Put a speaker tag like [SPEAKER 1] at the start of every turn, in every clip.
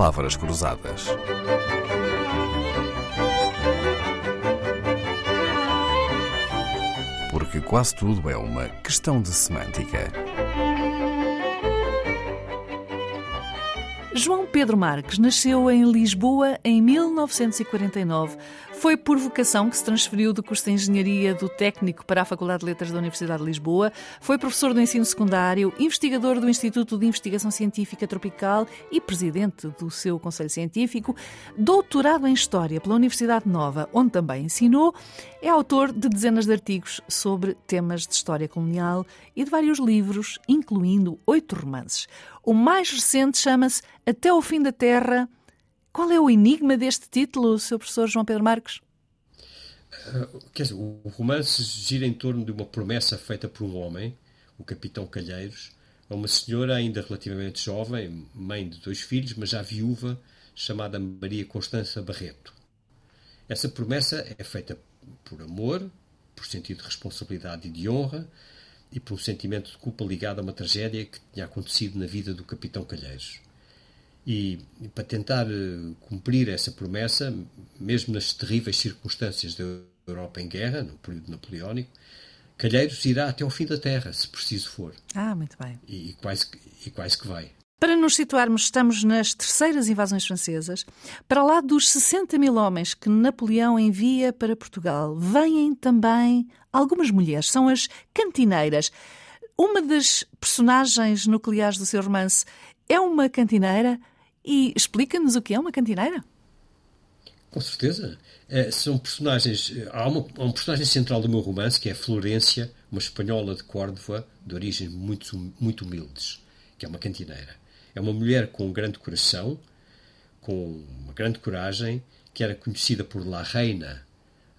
[SPEAKER 1] palavras cruzadas. Porque quase tudo é uma questão de semântica.
[SPEAKER 2] João Pedro Marques nasceu em Lisboa em 1949. Foi por vocação que se transferiu do curso de Engenharia do Técnico para a Faculdade de Letras da Universidade de Lisboa. Foi professor do ensino secundário, investigador do Instituto de Investigação Científica Tropical e presidente do seu Conselho Científico. Doutorado em História pela Universidade Nova, onde também ensinou. É autor de dezenas de artigos sobre temas de história colonial e de vários livros, incluindo oito romances. O mais recente chama-se Até o Fim da Terra qual é o enigma deste título, Sr. Professor João Pedro Marques?
[SPEAKER 3] Uh, quer dizer, o romance gira em torno de uma promessa feita por um homem, o Capitão Calheiros, a uma senhora ainda relativamente jovem, mãe de dois filhos, mas já viúva, chamada Maria Constança Barreto. Essa promessa é feita por amor, por sentido de responsabilidade e de honra, e por um sentimento de culpa ligado a uma tragédia que tinha acontecido na vida do Capitão Calheiros. E, e, para tentar uh, cumprir essa promessa, mesmo nas terríveis circunstâncias da Europa em guerra, no período napoleónico, Calheiros irá até ao fim da Terra, se preciso for.
[SPEAKER 2] Ah, muito bem.
[SPEAKER 3] E, e, quase, e quase que vai.
[SPEAKER 2] Para nos situarmos, estamos nas terceiras invasões francesas. Para lá dos 60 mil homens que Napoleão envia para Portugal, vêm também algumas mulheres, são as cantineiras. Uma das personagens nucleares do seu romance é uma cantineira e explica-nos o que é uma cantineira.
[SPEAKER 3] Com certeza. É, são personagens. Há, uma, há, um personagem central do meu romance, que é Florência, uma espanhola de Córdoba, de origens muito, muito humildes, que é uma cantineira. É uma mulher com um grande coração, com uma grande coragem, que era conhecida por La Reina,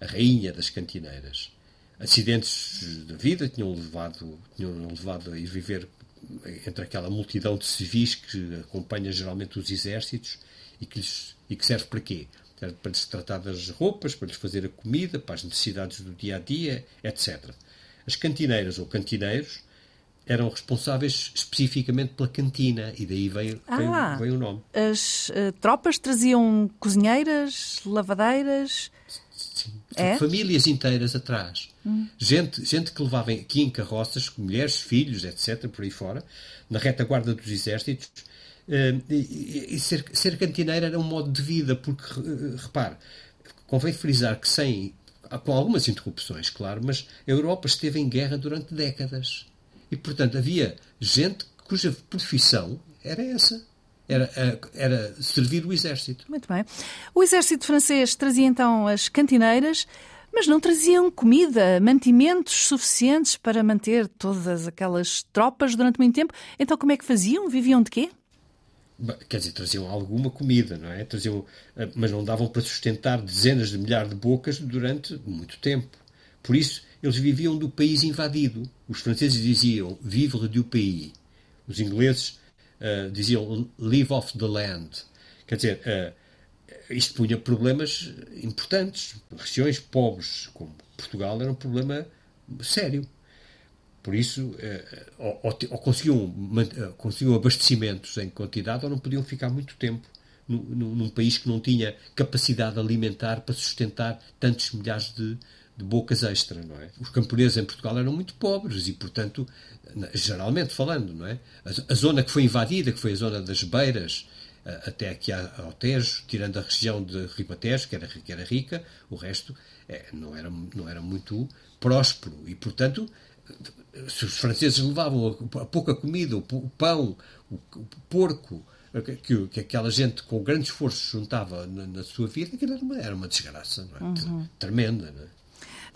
[SPEAKER 3] a rainha das cantineiras. Acidentes da vida tinham levado, tinham levado a ir viver entre aquela multidão de civis que acompanha geralmente os exércitos e que, lhes, e que serve para quê? Serve para lhes tratar das roupas, para lhes fazer a comida, para as necessidades do dia a dia, etc. As cantineiras ou cantineiros eram responsáveis especificamente pela cantina e daí veio, ah, veio, veio o nome.
[SPEAKER 2] As uh, tropas traziam cozinheiras, lavadeiras.
[SPEAKER 3] Sim, é? famílias inteiras atrás. Hum. Gente, gente que levava aqui em carroças, mulheres, filhos, etc., por aí fora, na retaguarda dos exércitos. Uh, e, ser, ser cantineiro era um modo de vida, porque, uh, repare, convém frisar que sem, com algumas interrupções, claro, mas a Europa esteve em guerra durante décadas. E, portanto, havia gente cuja profissão era essa. Era, era servir o exército.
[SPEAKER 2] Muito bem. O exército francês trazia então as cantineiras, mas não traziam comida, mantimentos suficientes para manter todas aquelas tropas durante muito tempo. Então, como é que faziam? Viviam de quê?
[SPEAKER 3] Quer dizer, traziam alguma comida, não é? Traziam, eh, mas não davam para sustentar dezenas de milhares de bocas durante muito tempo. Por isso, eles viviam do país invadido. Os franceses diziam vivre du pays. Os ingleses uh, diziam live off the land. Quer dizer, uh, isto punha problemas importantes. Regiões pobres como Portugal era um problema sério. Por isso, uh, ou, ou, conseguiam, conseguiam abastecimentos em quantidade ou não podiam ficar muito tempo num, num país que não tinha capacidade alimentar para sustentar tantos milhares de, de bocas extra, não é? Os camponeses em Portugal eram muito pobres e, portanto, geralmente falando, não é? A, a zona que foi invadida, que foi a zona das Beiras, até aqui ao Tejo, tirando a região de Ribatejo, que era, que era rica, o resto é, não, era, não era muito próspero. E, portanto, se os franceses levavam a, pouca comida, o, pão, o, porco, que, que, aquela gente com grande esforço juntava na, na sua vida, aquilo era uma, era uma desgraça, não é? Uhum. Tremenda, não é?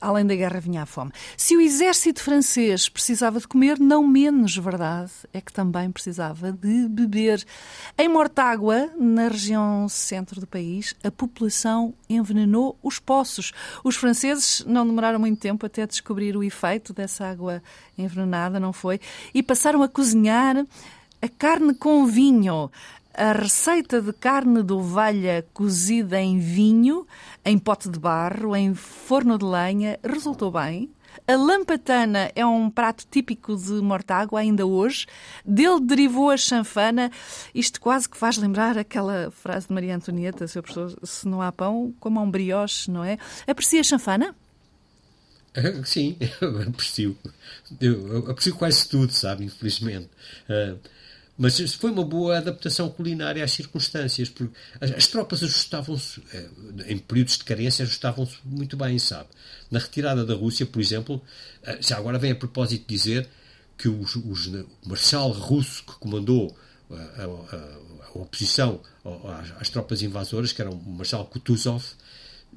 [SPEAKER 2] Além da guerra vinha a fome. Se o exército francês precisava de comer, não menos verdade é que também precisava de beber. Em Mortágua, na região centro do país, a população envenenou os poços. Os franceses não demoraram muito tempo até descobrir o efeito dessa água envenenada, não foi? E passaram a cozinhar a carne com vinho. A receita de carne de ovelha cozida em vinho, em pote de barro, em forno de lenha, resultou bem. A lampatana é um prato típico de Mortágua ainda hoje. Dele derivou a chanfana. Isto quase que faz lembrar aquela frase de Maria Antonieta, seu professor, se não há pão, como há um brioche, não é? Aprecia a chanfana?
[SPEAKER 3] Sim, eu aprecio. Eu aprecio quase tudo, sabe, infelizmente. Uh, mas foi uma boa adaptação culinária às circunstâncias, porque as, as tropas ajustavam-se, eh, em períodos de carência, ajustavam-se muito bem, sabe? Na retirada da Rússia, por exemplo, eh, já agora vem a propósito dizer que os, os, o marshal russo que comandou a, a, a oposição às, às, tropas invasoras, que era o marshal Kutuzov,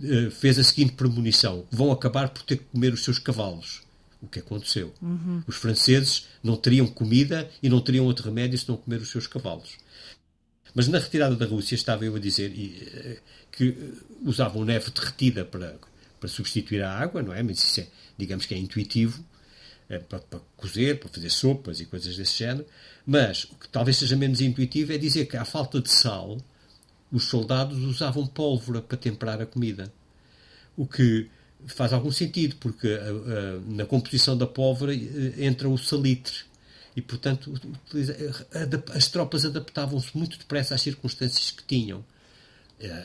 [SPEAKER 3] eh, fez a seguinte premonição: vão acabar por ter que comer os seus cavalos o que aconteceu. Uhum. Os franceses não teriam comida e não teriam outro remédio se não comer os seus cavalos. Mas na retirada da Rússia, estava eu a dizer eh, que eh, usavam neve derretida para, para substituir a água, não é? Mas isso é, digamos que é intuitivo, é, para, para cozer, para fazer sopas e coisas desse género. Mas o que talvez seja menos intuitivo é dizer que, à falta de sal, os soldados usavam pólvora para temperar a comida. O que faz algum sentido, porque uh, na composição da pólvora uh, entra o salitre. E, portanto, as tropas adaptavam-se muito depressa às circunstâncias que tinham,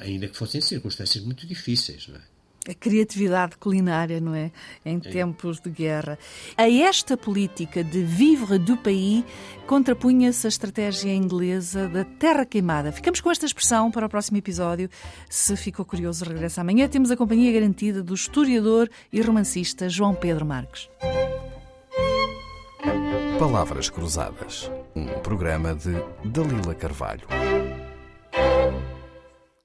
[SPEAKER 3] ainda que fossem circunstâncias muito difíceis. Não é?
[SPEAKER 2] A criatividade culinária, não é? Em tempos de guerra. A esta política de vivre du pays contrapunha-se a estratégia inglesa da terra queimada. Ficamos com esta expressão para o próximo episódio. Se ficou curioso, regressa amanhã. Temos a companhia garantida do historiador e romancista João Pedro Marques.
[SPEAKER 1] Palavras Cruzadas, um programa de Dalila Carvalho.